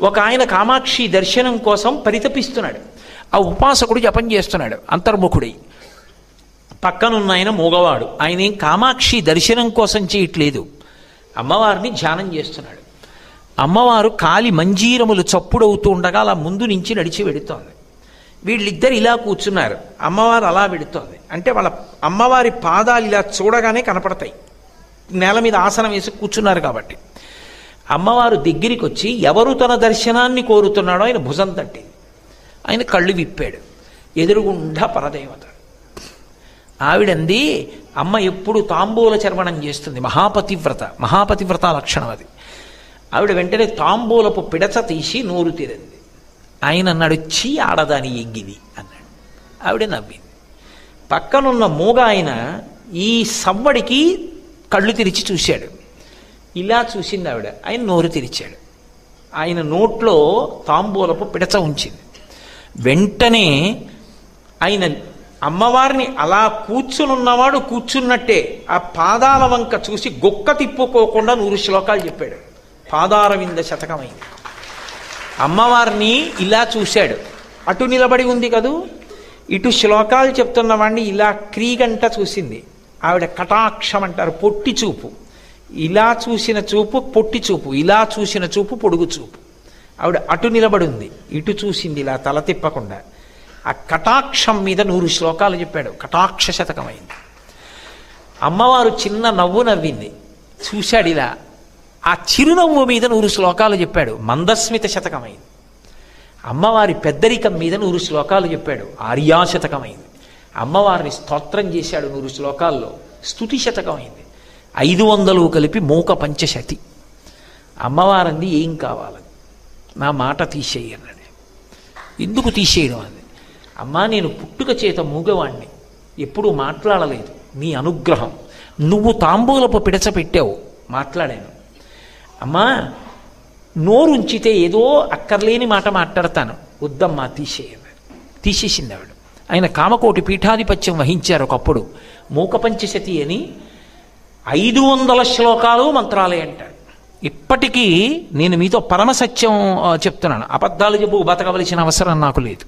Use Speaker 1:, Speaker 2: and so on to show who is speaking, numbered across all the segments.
Speaker 1: ఒక ఆయన కామాక్షి దర్శనం కోసం పరితపిస్తున్నాడు. ఆ ఉపాసకుడు జపం చేస్తున్నాడు అంతర్ముఖుడై. పక్కనున్న ఆయన మూగవాడు. ఆయన ఏం కామాక్షి దర్శనం కోసం చేయట్లేదు. అమ్మవారిని ధ్యానం చేస్తున్నాడు. అమ్మవారు కాలి మంజీరములు చప్పుడవుతూ ఉండగా అలా ముందు నుంచి నడిచి వెడుతోంది. వీళ్ళిద్దరు ఇలా కూర్చున్నారు. అమ్మవారు అలా వెడుతోంది. అంటే వాళ్ళ అమ్మవారి పాదాలు ఇలా చూడగానే కనపడతాయి. నేల మీద ఆసనం వేసి కూర్చున్నారు కాబట్టి. అమ్మవారు దగ్గరికి వచ్చి ఎవరు తన దర్శనాన్ని కోరుతున్నాడో ఆయన భుజం తట్టి. ఆయన కళ్ళు విప్పాడు. ఎదురుగుండా పరదేవత. ఆవిడంది అమ్మ ఎప్పుడు తాంబూల చర్వణం చేస్తుంది. మహాపతివ్రత మహాపతివ్రత లక్షణం అది. ఆవిడ వెంటనే తాంబూలపు పిడచ తీసి నోరు తీరింది. ఆయన అన్నాడు చీ ఆడదాని ఎగ్గిది అన్నాడు. ఆవిడ నవ్వింది. పక్కనున్న మూగ ఆయన ఈ సవ్వడికి కళ్ళు తెరిచి చూశాడు. ఇలా చూసింది ఆవిడ. ఆయన నోరు తెరిచాడు. ఆయన నోట్లో తాంబూలపు పిడచ ఉంచింది. వెంటనే ఆయన అమ్మవారిని అలా కూర్చునున్నవాడు కూర్చున్నట్టే ఆ పాదాల వంక చూసి గొక్క తిప్పుకోకుండా నూరు శ్లోకాలు చెప్పాడు. పాదారవింద శతకమైంది. అమ్మవారిని ఇలా చూశాడు. అటు నిలబడి ఉంది కదూ? ఇటు శ్లోకాలు చెప్తున్న వాడిని ఇలా క్రీగంట చూసింది. ఆవిడ కటాక్షం అంటారు పొట్టి చూపు. ఇలా చూసిన చూపు పొట్టి చూపు ఇలా చూసిన చూపు పొడుగు చూపు. ఆవిడ అటు నిలబడి ఉంది ఇటు చూసింది ఇలా తల తిప్పకుండా. ఆ కటాక్షం మీద నూరు శ్లోకాలు చెప్పాడు కటాక్ష శతకమైంది. అమ్మవారు చిన్న నవ్వు నవ్వింది చూశాడు ఇలా. ఆ చిరునవ్వు మీద నూరు శ్లోకాలు చెప్పాడు మందస్మిత శతకమైంది. అమ్మవారి పెద్దరికం మీద నూరు శ్లోకాలు చెప్పాడు ఆర్యాశతకమైంది అమ్మవారిని స్తోత్రం చేశాడు నూరు శ్లోకాల్లో స్తుతి శతకమైంది. ఐదు వందలు కలిపి మూక పంచశతి. అమ్మవారంది ఏం కావాలి? నా మాట తీసేయి అన్నాడు. ఎందుకు తీసేయడం అది? అమ్మా నేను పుట్టుక చేత మూగవాణ్ణి. ఎప్పుడూ మాట్లాడలేదు. నీ అనుగ్రహం. నువ్వు తాంబూలపు పిడచపెట్టావు మాట్లాడాను. అమ్మా నోరుంచితే ఏదో అక్కర్లేని మాట మాట్లాడతాను. వద్దమ్మా తీసేయన్నారు తీసేసింది ఆవిడ. ఆయన కామకోటి పీఠాధిపత్యం వహించారు ఒకప్పుడు. మూకపంచశతి అని ఐదు వందల శ్లోకాలు మంత్రాలే అంటాడు. ఇప్పటికీ నేను మీతో పరమసత్యం చెప్తున్నాను. అబద్ధాలు చెప్పు బతకవలసిన అవసరం నాకు లేదు.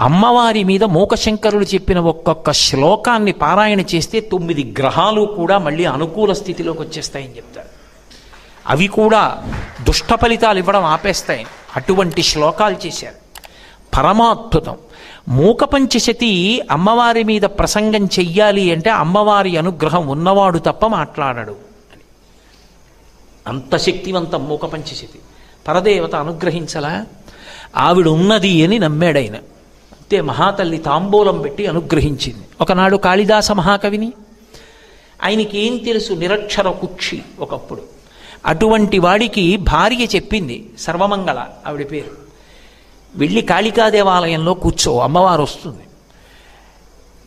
Speaker 1: అమ్మవారి మీద మూకశంకరులు చెప్పిన ఒక్కొక్క శ్లోకాన్ని పారాయణ చేస్తే తొమ్మిది గ్రహాలు కూడా మళ్ళీ అనుకూల స్థితిలోకి వచ్చేస్తాయని చెప్తారు. అవి కూడా దుష్ట ఫలితాలు ఇవ్వడం ఆపేస్తాయి అటువంటి శ్లోకాలు చేశారు. పరమాద్భుతం. మూకపంచశతి అమ్మవారి మీద ప్రసంగం చెయ్యాలి అంటే అమ్మవారి అనుగ్రహం ఉన్నవాడు తప్ప మాట్లాడడు అని. అంత శక్తివంతం మూకపంచశతి. పరదేవత అనుగ్రహించలా? ఆవిడ ఉన్నది అని నమ్మాడైన. అంతే మహాతల్లి తాంబూలం పెట్టి అనుగ్రహించింది. ఒకనాడు కాళిదాస మహాకవిని ఆయనకి ఏం తెలుసు నిరక్షర కుక్షి ఒకప్పుడు. అటువంటి వాడికి భార్య చెప్పింది సర్వమంగళ ఆవిడ పేరు. వెళ్ళి కాళికా దేవాలయంలో కూర్చో అమ్మవారు వస్తుంది.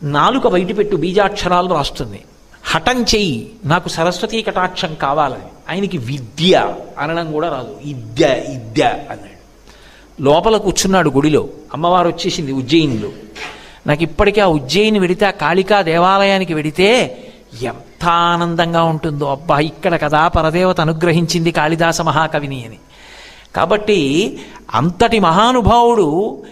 Speaker 1: నాలుక బయటపెట్టు బీజాక్షరాలు రాస్తుంది. హఠం చెయ్యి నాకు సరస్వతీ కటాక్షం కావాలని. ఆయనకి విద్య అనడం కూడా రాదు. ఇద్య ఇద్య అన్నాడు. లోపల కూర్చున్నాడు గుడిలో. అమ్మవారు వచ్చేసింది ఉజ్జయినిలో. నాకు ఇప్పటికీ ఆ ఉజ్జయిని వెడితే ఆ కాళికా దేవాలయానికి వెడితే ఎంత ఆనందంగా ఉంటుందో. అబ్బా ఇక్కడ కదా పరదేవత అనుగ్రహించింది కాళిదాస మహాకవిని అని. కాబట్టి అంతటి మహానుభావుడు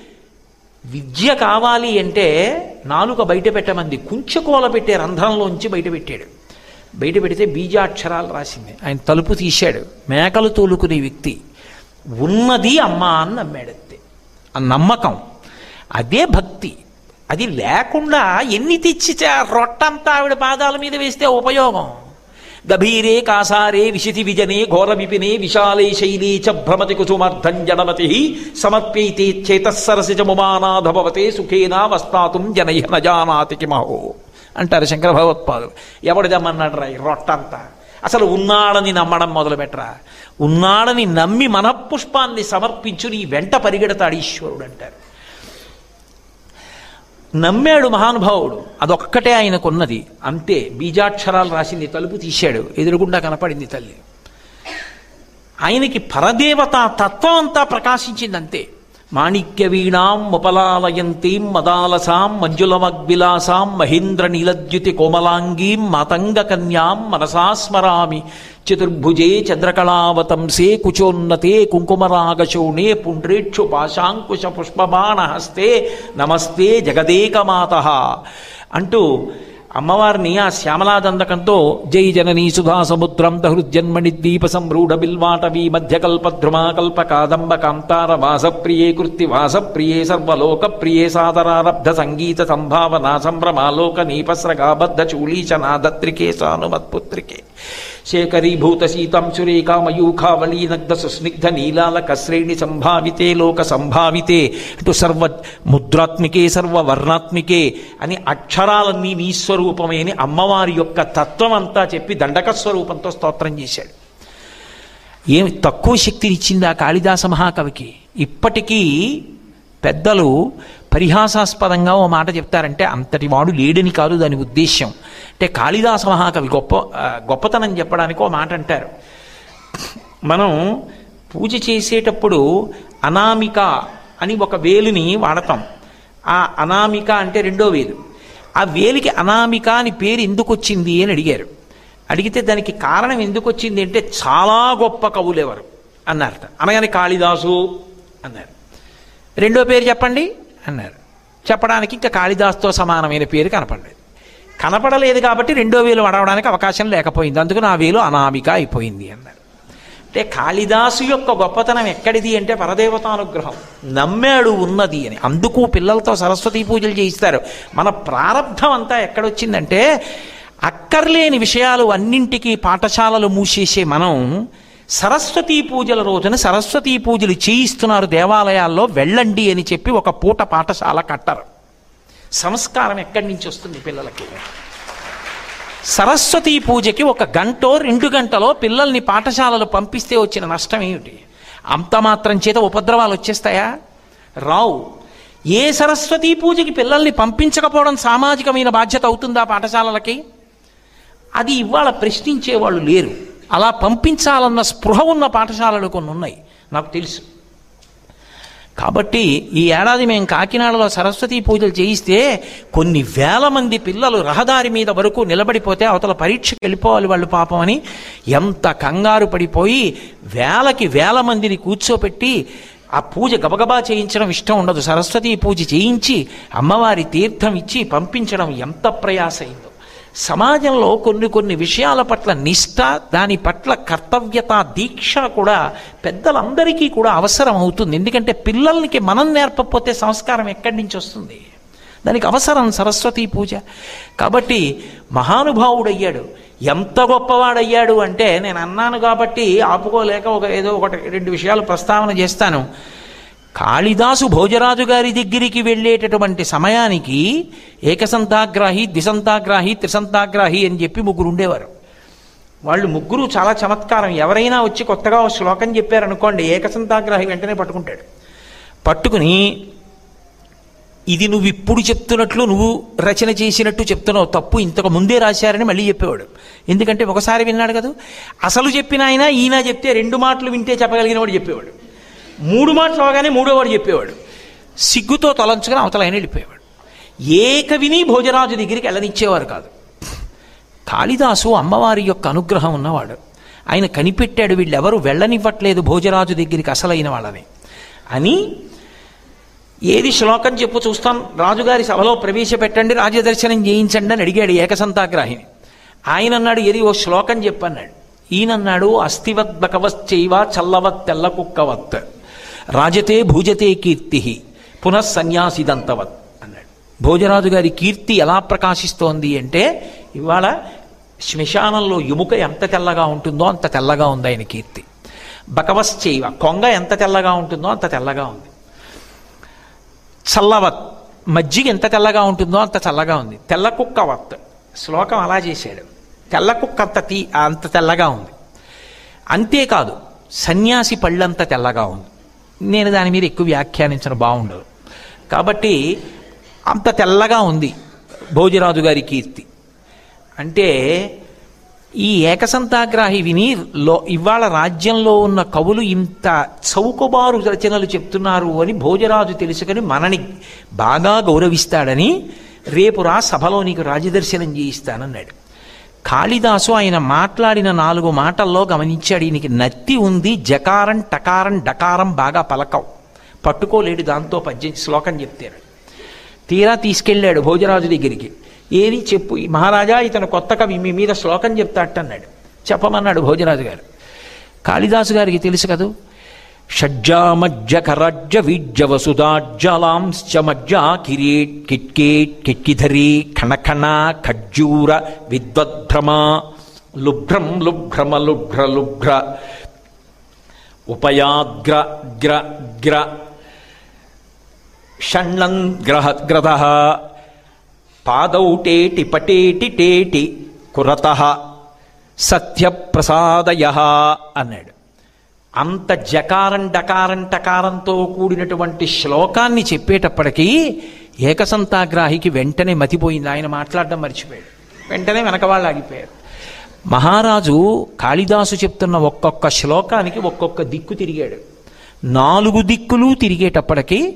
Speaker 1: విద్య కావాలి అంటే నాలుక బయట పెట్టమంది. కుంచకోల పెట్టే రంధ్రంలోంచి బయట పెట్టాడు. బయట పెడితే బీజాక్షరాలు రాసింది. ఆయన తలుపు తీశాడు. మేకలు తోలుకునే వ్యక్తి. ఉన్నది అమ్మ అని నమ్మాడు అంతే. ఆ నమ్మకం. అదే భక్తి. అది లేకుండా ఎన్ని తెచ్చి రొట్టంతా ఆవిడ పాదాల మీద వేస్తే ఉపయోగం. గభీరే కాసారే విశితి విజనే ఘోర విపినే విశాలే శైలీ చ భ్రమతి కుసుమర్ధం జనమతి సమర్ప్యైతే చేతస్సరసిజముమానాధభవతే సుఖేనా వస్తాతుం జనయ నజానాతి కిమహో. అంటారు శంకర భగవత్పాదులు. ఎవడిదమ్మన్నాడు రా రొట్టంతా? అసలు ఉన్నాడని నమ్మడం మొదలుపెట్టరా? ఉన్నాడని నమ్మి మనఃపుష్పాన్ని సమర్పించు నీ వెంట పరిగెడతాడు ఈశ్వరుడు అంటారు. నమ్మాడు మహానుభావుడు. అదొక్కటే ఆయనకున్నది. అంతే బీజాక్షరాలు రాసింది తలుపు తీశాడు. ఎదురుగుండా కనపడింది తల్లి. ఆయనకి పరదేవత తత్వం అంతా ప్రకాశించింది అంతే. మాణిక్య వీణాం ఉపలాలయంతీం మదాలసాం మంజులమగ్విలాసాం మహేంద్ర నీలద్యుతి కోమలాంగీం మాతంగ కన్యాం మనసా స్మరామి. చతుర్భుజే చంద్రకళావతంసే కుచోన్నతే కుంకుమరాగశోణే పుండ్రేక్షు పాశాంకుశ పుష్పబాణహస్తే నమస్తే జగదేకమాత అంటూ అమ్మవారిని ఆ శ్యామలాదందకంతో జై జననీ సుధా సముద్రం దహృజన్మణి ద్వీప సంరూఢ బిల్వాటవీ మధ్యకల్పద్రుమా కల్ప కాదంబ కాంతార వాసప్రియే కృత్తి వాసప్రియే సర్వలోక ప్రియే సాదరారబ్ధ సంగీత సంభావనా సంభ్రమాలోక నీపస్రగాబద్ధ చూలీచ నాదత్రికే సానుమత్పుత్రికే శేఖరీభూత సీతాంశురేఖా మయూఖావళీ నగ్ధ సుస్నిగ్ధ నీలాలక శ్రేణి సంభావితే లోక సంభావితే ఇటు సర్వ ముద్రాత్మికే సర్వ వర్ణాత్మికే అని అక్షరాలన్నీ నీ స్వరూపమే అని అమ్మవారి యొక్క తత్వం అంతా చెప్పి దండక స్వరూపంతో స్తోత్రం చేశాడు. ఏమి తక్కువ శక్తినిచ్చింది ఆ కాళిదాస మహాకవికి? ఇప్పటికీ పెద్దలు పరిహాసాస్పదంగా ఓ మాట చెప్తారంటే అంతటి వాడు లేడని కాదు దాని ఉద్దేశ్యం. అంటే కాళిదాస మహాకవి గొప్ప గొప్పతనం చెప్పడానికి ఓ మాట అంటారు. మనం పూజ చేసేటప్పుడు అనామిక అని ఒక వేలుని వాడతాం. ఆ అనామిక అంటే రెండో వేలు. ఆ వేలికి అనామిక అని పేరు ఎందుకు వచ్చింది అని అడిగారు. అడిగితే దానికి కారణం ఎందుకు వచ్చింది అంటే చాలా గొప్ప కవులు ఎవరు అన్నారట. అనగానే కాళిదాసు అన్నారు. రెండో పేరు చెప్పండి. అన్నారు. చెప్పడానికి ఇంకా కాళిదాస్తో సమానమైన పేరు కనపడలేదు. కనపడలేదు కాబట్టి రెండో వేలు అడవడానికి అవకాశం లేకపోయింది. అందుకు నా వేలు అనామిక అయిపోయింది అన్నారు. అంటే కాళిదాసు యొక్క గొప్పతనం ఎక్కడిది అంటే పరదేవతానుగ్రహం. నమ్మాడు ఉన్నది అని. అందుకు పిల్లలతో సరస్వతీ పూజలు చేయిస్తారు. మన ప్రారంభం అంతా ఎక్కడొచ్చిందంటే అక్కర్లేని విషయాలు అన్నింటికీ పాఠశాలలు మూసేసే మనం సరస్వతీ పూజల రోజున సరస్వతీ పూజలు చేయిస్తున్నారు దేవాలయాల్లో వెళ్ళండి అని చెప్పి ఒక పూట పాఠశాల కట్టరు. సంస్కారం ఎక్కడి నుంచి వస్తుంది పిల్లలకి? సరస్వతీ పూజకి ఒక గంటో రెండు గంటలో పిల్లల్ని పాఠశాలలు పంపిస్తే వచ్చిన నష్టం ఏమిటి? అంత మాత్రం చేత ఉపద్రవాలు వచ్చేస్తాయా? రావు. ఏ సరస్వతీ పూజకి పిల్లల్ని పంపించకపోవడం సామాజికమైన బాధ్యత అవుతుందా పాఠశాలలకి? అది ఇవాళ ప్రశ్నించేవాళ్ళు లేరు. అలా పంపించాలన్న స్పృహ ఉన్న పాఠశాలలు కొన్ని ఉన్నాయి. నాకు తెలుసు. కాబట్టి ఈ ఏడాది మేము కాకినాడలో సరస్వతీ పూజలు చేయిస్తే కొన్ని వేల మంది పిల్లలు రహదారి మీద వరకు నిలబడిపోతే అవతల పరీక్షకి వెళ్ళిపోవాలి వాళ్ళు పాపం అని ఎంత కంగారు పడిపోయి వేలకి వేల మందిని కూర్చోపెట్టి ఆ పూజ గబగబా చేయించడం ఇష్టం ఉండదు. సరస్వతీ పూజ చేయించి అమ్మవారి తీర్థం ఇచ్చి పంపించడం ఎంత ప్రయాసైంది. సమాజంలో కొన్ని కొన్ని విషయాల పట్ల నిష్ఠ దాని పట్ల కర్తవ్యత దీక్ష కూడా పెద్దలందరికీ కూడా అవసరం అవుతుంది. ఎందుకంటే పిల్లలకి మనం నేర్పకపోతే సంస్కారం ఎక్కడి నుంచి వస్తుంది? దానికి అవసరం సరస్వతీ పూజ. కాబట్టి మహానుభావుడయ్యాడు. ఎంత గొప్పవాడయ్యాడు అంటే నేను అన్నాను కాబట్టి ఆపుకోలేక ఒక ఏదో ఒకటి రెండు విషయాలు ప్రస్తావన చేస్తాను. కాళిదాసు భోజరాజు గారి దగ్గరికి వెళ్ళేటటువంటి సమయానికి ఏకసంతాగ్రాహి ద్విసంతాగ్రాహి త్రిసంతాగ్రాహి అని చెప్పి ముగ్గురు ఉండేవారు. వాళ్ళు ముగ్గురు చాలా చమత్కారం. ఎవరైనా వచ్చి కొత్తగా ఒక శ్లోకం చెప్పారనుకోండి ఏకసంతాగ్రాహి వెంటనే పట్టుకుంటాడు. పట్టుకుని ఇది నువ్వు ఇప్పుడు చెప్తున్నట్లు నువ్వు రచన చేసినట్టు చెప్తున్నావు తప్పు ఇంతకు ముందే రాశారని మళ్ళీ చెప్పేవాడు. ఎందుకంటే ఒకసారి విన్నాడు కదా? అసలు చెప్పిన ఆయన ఈయన చెప్తే రెండు మాటలు వింటే చెప్పగలిగిన వాడు చెప్పేవాడు. మూడు మాటలు అవగానే మూడోవాడు చెప్పేవాడు. సిగ్గుతో తలంచుకుని అవతల ఆయన వెళ్ళిపోయేవాడు. ఏ కవిని భోజరాజు దగ్గరికి వెళ్ళనిచ్చేవారు కాదు. కాళిదాసు అమ్మవారి యొక్క అనుగ్రహం ఉన్నవాడు. ఆయన కనిపెట్టాడు వీళ్ళెవరు వెళ్ళనివ్వట్లేదు భోజరాజు దగ్గరికి అసలైన వాళ్ళని. అని ఏది శ్లోకం చెప్పు చూస్తాం. రాజుగారి సభలో ప్రవేశపెట్టండి రాజదర్శనం చేయించండి అని అడిగాడు ఏకసంతాగ్రాహిని ఆయన అన్నాడు ఏది ఓ శ్లోకం చెప్పన్నాడు? ఈయనన్నాడు అస్థివత్ బకవశ్చైవ చల్లవత్ తెల్ల కుక్కవత్. రాజతే భూజతే కీర్తి. పునఃసన్యాసిదంతవత్ అన్నాడు. భోజరాజు గారి కీర్తి ఎలా ప్రకాశిస్తోంది అంటే ఇవాళ శ్మశానంలో ఎముక ఎంత తెల్లగా ఉంటుందో అంత తెల్లగా ఉంది ఆయన కీర్తి. బకవశ్చైవ కొంగ ఎంత తెల్లగా ఉంటుందో అంత తెల్లగా ఉంది. చల్లవత్ మజ్జిగ ఎంత తెల్లగా ఉంటుందో అంత చల్లగా ఉంది. తెల్ల కుక్కవత్ శ్లోకం అలా చేశాడు. తెల్ల కుక్క అంత తీ అంత తెల్లగా ఉంది. అంతేకాదు సన్యాసి పళ్ళంత తెల్లగా ఉంది. నేను దాని మీద ఎక్కువ వ్యాఖ్యానించడం బాగుండదు. కాబట్టి అంత తెల్లగా ఉంది భోజరాజు గారి కీర్తి. అంటే ఈ ఏకసంతాగ్రాహి విని లో ఇవాళ రాజ్యంలో ఉన్న కవులు ఇంత చౌకబారు రచనలు చెప్తున్నారు అని భోజరాజు తెలుసుకొని మనని బాగా గౌరవిస్తాడని రేపు రా సభలో నీకు రాజదర్శనం చేయిస్తానన్నాడు. కాళిదాసు ఆయన మాట్లాడిన నాలుగు మాటల్లో గమనించాడు ఈయనకి నత్తి ఉంది జకారం టకారం డకారం బాగా పలకం పట్టుకోలేడు దాంతో పద్దెనిమిది శ్లోకం చెప్తారు. తీరా తీసుకెళ్ళాడు భోజరాజు దగ్గరికి. ఏది చెప్పు ఈ మహారాజా ఇతను కొత్త కవి మీ మీద శ్లోకం చెప్తాటన్నాడు చెప్పమన్నాడు భోజరాజు గారు. కాళిదాసు గారికి తెలుసు కదా? షడ్జామజ్జకరజ్జ కరజ్జ వీజ్జ మజ్జ కిరీట్ కిట్కేట్ కిట్కిధరి ఖణఖణ ఖజ్జూర విద్వద్భ్రమ లుభ్రం లుభ్రమ లుభ్ర లుభ్ర ఉపయాగ్ర గ్ర గ్ర షణ్ణన్ గ్రహ గ్రద పాదౌ టేటి పటేటి టేటి కురత సత్యప్రసాదయ అన్నాడు అంత జకారం డకారం టకారంతో కూడినటువంటి శ్లోకాన్ని చెప్పేటప్పటికీ ఏకసంతాగ్రాహికి వెంటనే మతిపోయింది. ఆయన మాట్లాడడం మర్చిపోయాడు. వెంటనే వెనక వాళ్ళు ఆగిపోయారు. మహారాజు కాళిదాసు చెప్తున్న ఒక్కొక్క శ్లోకానికి ఒక్కొక్క దిక్కు తిరిగాడు. నాలుగు దిక్కులు తిరిగేటప్పటికీ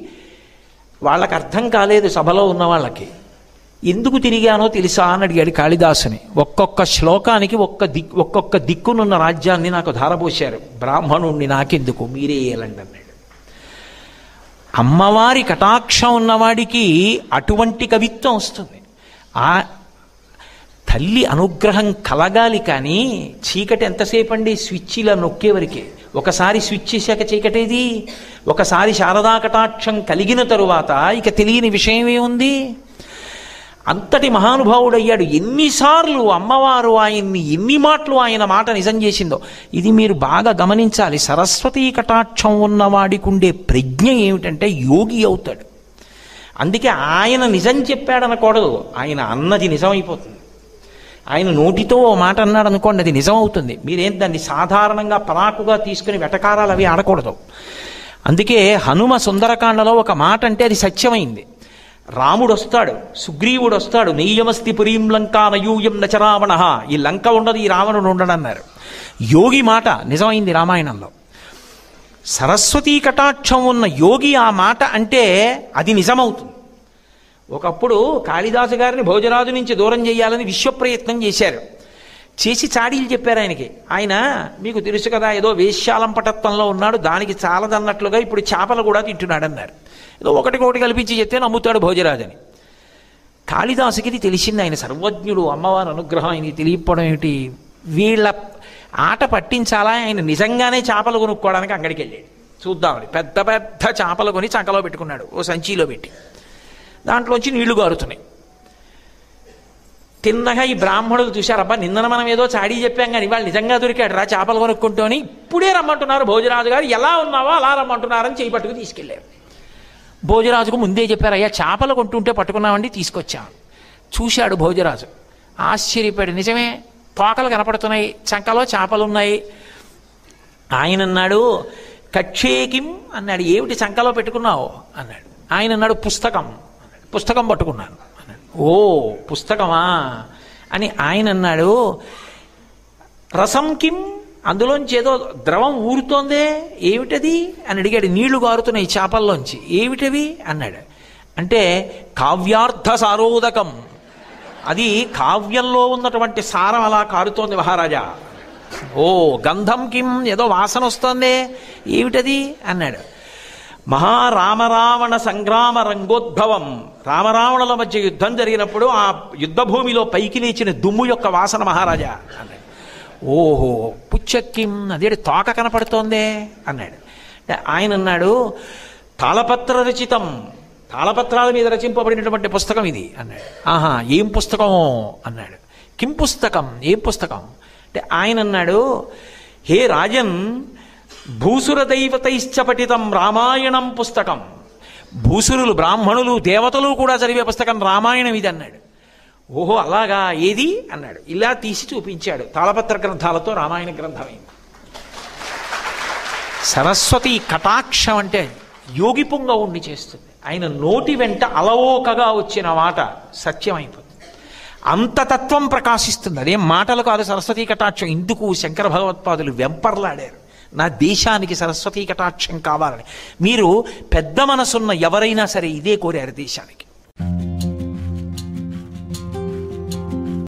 Speaker 1: వాళ్ళకి అర్థం కాలేదు సభలో ఉన్న వాళ్ళకి. ఎందుకు తిరిగానో తెలుసా అని అడిగాడు కాళిదాసుని. ఒక్కొక్క శ్లోకానికి ఒక్క దిక్ ఒక్కొక్క దిక్కునున్న రాజ్యాన్ని నాకు ధారపోశారు బ్రాహ్మణుణ్ణి నాకెందుకు? మీరే ఏలండి అన్నాడు. అమ్మవారి కటాక్షం ఉన్నవాడికి అటువంటి కవిత్వం వస్తుంది. ఆ తల్లి అనుగ్రహం కలగాలి కానీ చీకటి ఎంతసేపు అండి స్విచ్ ఇలా నొక్కేవరకే ఒకసారి స్విచ్ చేశాక చీకటేది? ఒకసారి శారదా కటాక్షం కలిగిన తరువాత ఇక తెలియని విషయం ఏముంది అంతటి మహానుభావుడయ్యాడు. ఎన్నిసార్లు అమ్మవారు ఆయన్ని ఎన్ని మాటలు ఆయన మాట నిజం చేసిందో. ఇది మీరు బాగా గమనించాలి. సరస్వతీ కటాక్షం ఉన్నవాడికి ఉండే ప్రజ్ఞ ఏమిటంటే యోగి అవుతాడు. అందుకే ఆయన నిజం చెప్పాడనకూడదు. ఆయన అన్నది నిజమైపోతుంది. ఆయన నోటితో ఓ మాట అన్నాడు అనుకోండి అది నిజం అవుతుంది మీరేం దాన్ని సాధారణంగా పరాకుగా తీసుకుని వెటకారాలు అవి ఆడకూడదు. అందుకే హనుమ సుందరకాండలో ఒక మాట అంటే అది సత్యమైంది. రాముడు వస్తాడు సుగ్రీవుడు వస్తాడు నెయ్యమస్తి పురీం లంకా నయూయం నచరావణ ఈ లంక ఉండదు ఈ రావణుడు ఉండడన్నారు. యోగి మాట నిజమైంది రామాయణంలో. సరస్వతీ కటాక్షం ఉన్న యోగి ఆ మాట అంటే అది నిజమవుతుంది. ఒకప్పుడు కాళిదాసు గారిని భోజరాజు నుంచి దూరం చేయాలని విశ్వప్రయత్నం చేశారు. చేసి చాడీలు చెప్పారు ఆయనకి. ఆయన మీకు తెలుసు కదా ఏదో వేశ్యాలంపటత్వంలో ఉన్నాడు దానికి చాలదన్నట్లుగా ఇప్పుడు చేపలు కూడా తింటున్నాడు అన్నారు ఏదో ఒకటి ఒకటి కల్పించి చెప్తే నమ్ముతాడు భోజరాజని. కాళిదాసుకి ఇది తెలిసింది ఆయన సర్వజ్ఞుడు అమ్మవారి అనుగ్రహం ఆయనకి తెలియకపోవడం ఏమిటి? వీళ్ళ ఆట పట్టించాలా? ఆయన నిజంగానే చేపలు కొనుక్కోవడానికి అంగడికి వెళ్ళాడు. చూద్దామని పెద్ద పెద్ద చేపలు కొని చంకలో పెట్టుకున్నాడు ఓ సంచిలో పెట్టి. దాంట్లోంచి నీళ్ళు గారుతున్నాయి. తిన్నగా ఈ బ్రాహ్మణులు చూశారబ్బా నిన్న మనం ఏదో చాడీ చెప్పాం కానీ వాళ్ళు నిజంగా దొరికాడు రా చేపలు కొనుక్కుంటూని ఇప్పుడే రమ్మంటున్నారు భోజరాజు గారు. ఎలా ఉన్నావో అలా రమ్మంటున్నారని చేయి పట్టుకు తీసుకెళ్ళారు భోజరాజుకు ముందే చెప్పారు అయ్యా చేపలు కొంటుంటే పట్టుకున్నామండి తీసుకొచ్చాం. చూశాడు భోజరాజు. ఆశ్చర్యపోయాడు. నిజమే తోకలు కనపడుతున్నాయి చంకలో చేపలు ఉన్నాయి. ఆయన అన్నాడు కక్షేకిం అన్నాడు. ఏమిటి చంకలో పెట్టుకున్నావు? అన్నాడు. ఆయన అన్నాడు పుస్తకం. పుస్తకం పట్టుకున్నాను. ఓ పుస్తకమా? అని ఆయన అన్నాడు రసం కిం? అందులోంచి ఏదో ద్రవం ఊరుతోందే? ఏమిటది? అని అడిగాడు. నీళ్ళు గారుతున్నాయి చేపల్లోంచి. ఏమిటవి? అన్నాడు. అంటే కావ్యార్థ సారోదకం. అది కావ్యంలో ఉన్నటువంటి సారం అలా కారుతోంది మహారాజా. ఓ గంధం కిం? ఏదో వాసన వస్తోందే? ఏమిటది? అన్నాడు. మహారామరావణ సంగ్రామ రంగోద్భవం. రామరావణుల మధ్య యుద్ధం జరిగినప్పుడు ఆ యుద్ధ భూమిలో పైకి లేచిన దుమ్ము యొక్క వాసన మహారాజా అన్నాడు. ఓహో పుచ్చక్కిం అదేడు తోక కనపడుతోందే అన్నాడు. ఆయన అన్నాడు తాళపత్ర రచితం తాళపత్రాల మీద రచింపబడినటువంటి పుస్తకం ఇది అన్నాడు. ఆహా ఏం పుస్తకం అన్నాడు. కిం పుస్తకం ఏం పుస్తకం? అంటే ఆయన అన్నాడు హే రాజన్ భూసుర దైవతైశ్చ పఠితం రామాయణం పుస్తకం. భూసురులు బ్రాహ్మణులు దేవతలు కూడా చదివే పుస్తకం రామాయణం ఇది అన్నాడు. ఓహో అలాగా ఏది? అన్నాడు. ఇలా తీసి చూపించాడు. తాళపత్ర గ్రంథాలతో రామాయణ గ్రంథమైంది. సరస్వతి కటాక్షం అంటే యోగి ఉండి చేస్తుంది. ఆయన నోటి వెంట అలవోకగా వచ్చిన మాట సత్యమైపోతుంది. అంత తత్వం ప్రకాశిస్తుంది. అదేం మాటలు కాదు సరస్వతీ కటాక్షం. ఇందుకు శంకర భగవత్పాదులు వెంపర్లాడారు. నా దేశానికి సరస్వతీ కటాక్షం కావాలని. మీరు పెద్ద మనసున్న ఎవరైనా సరే ఇదే కోరారు దేశానికి.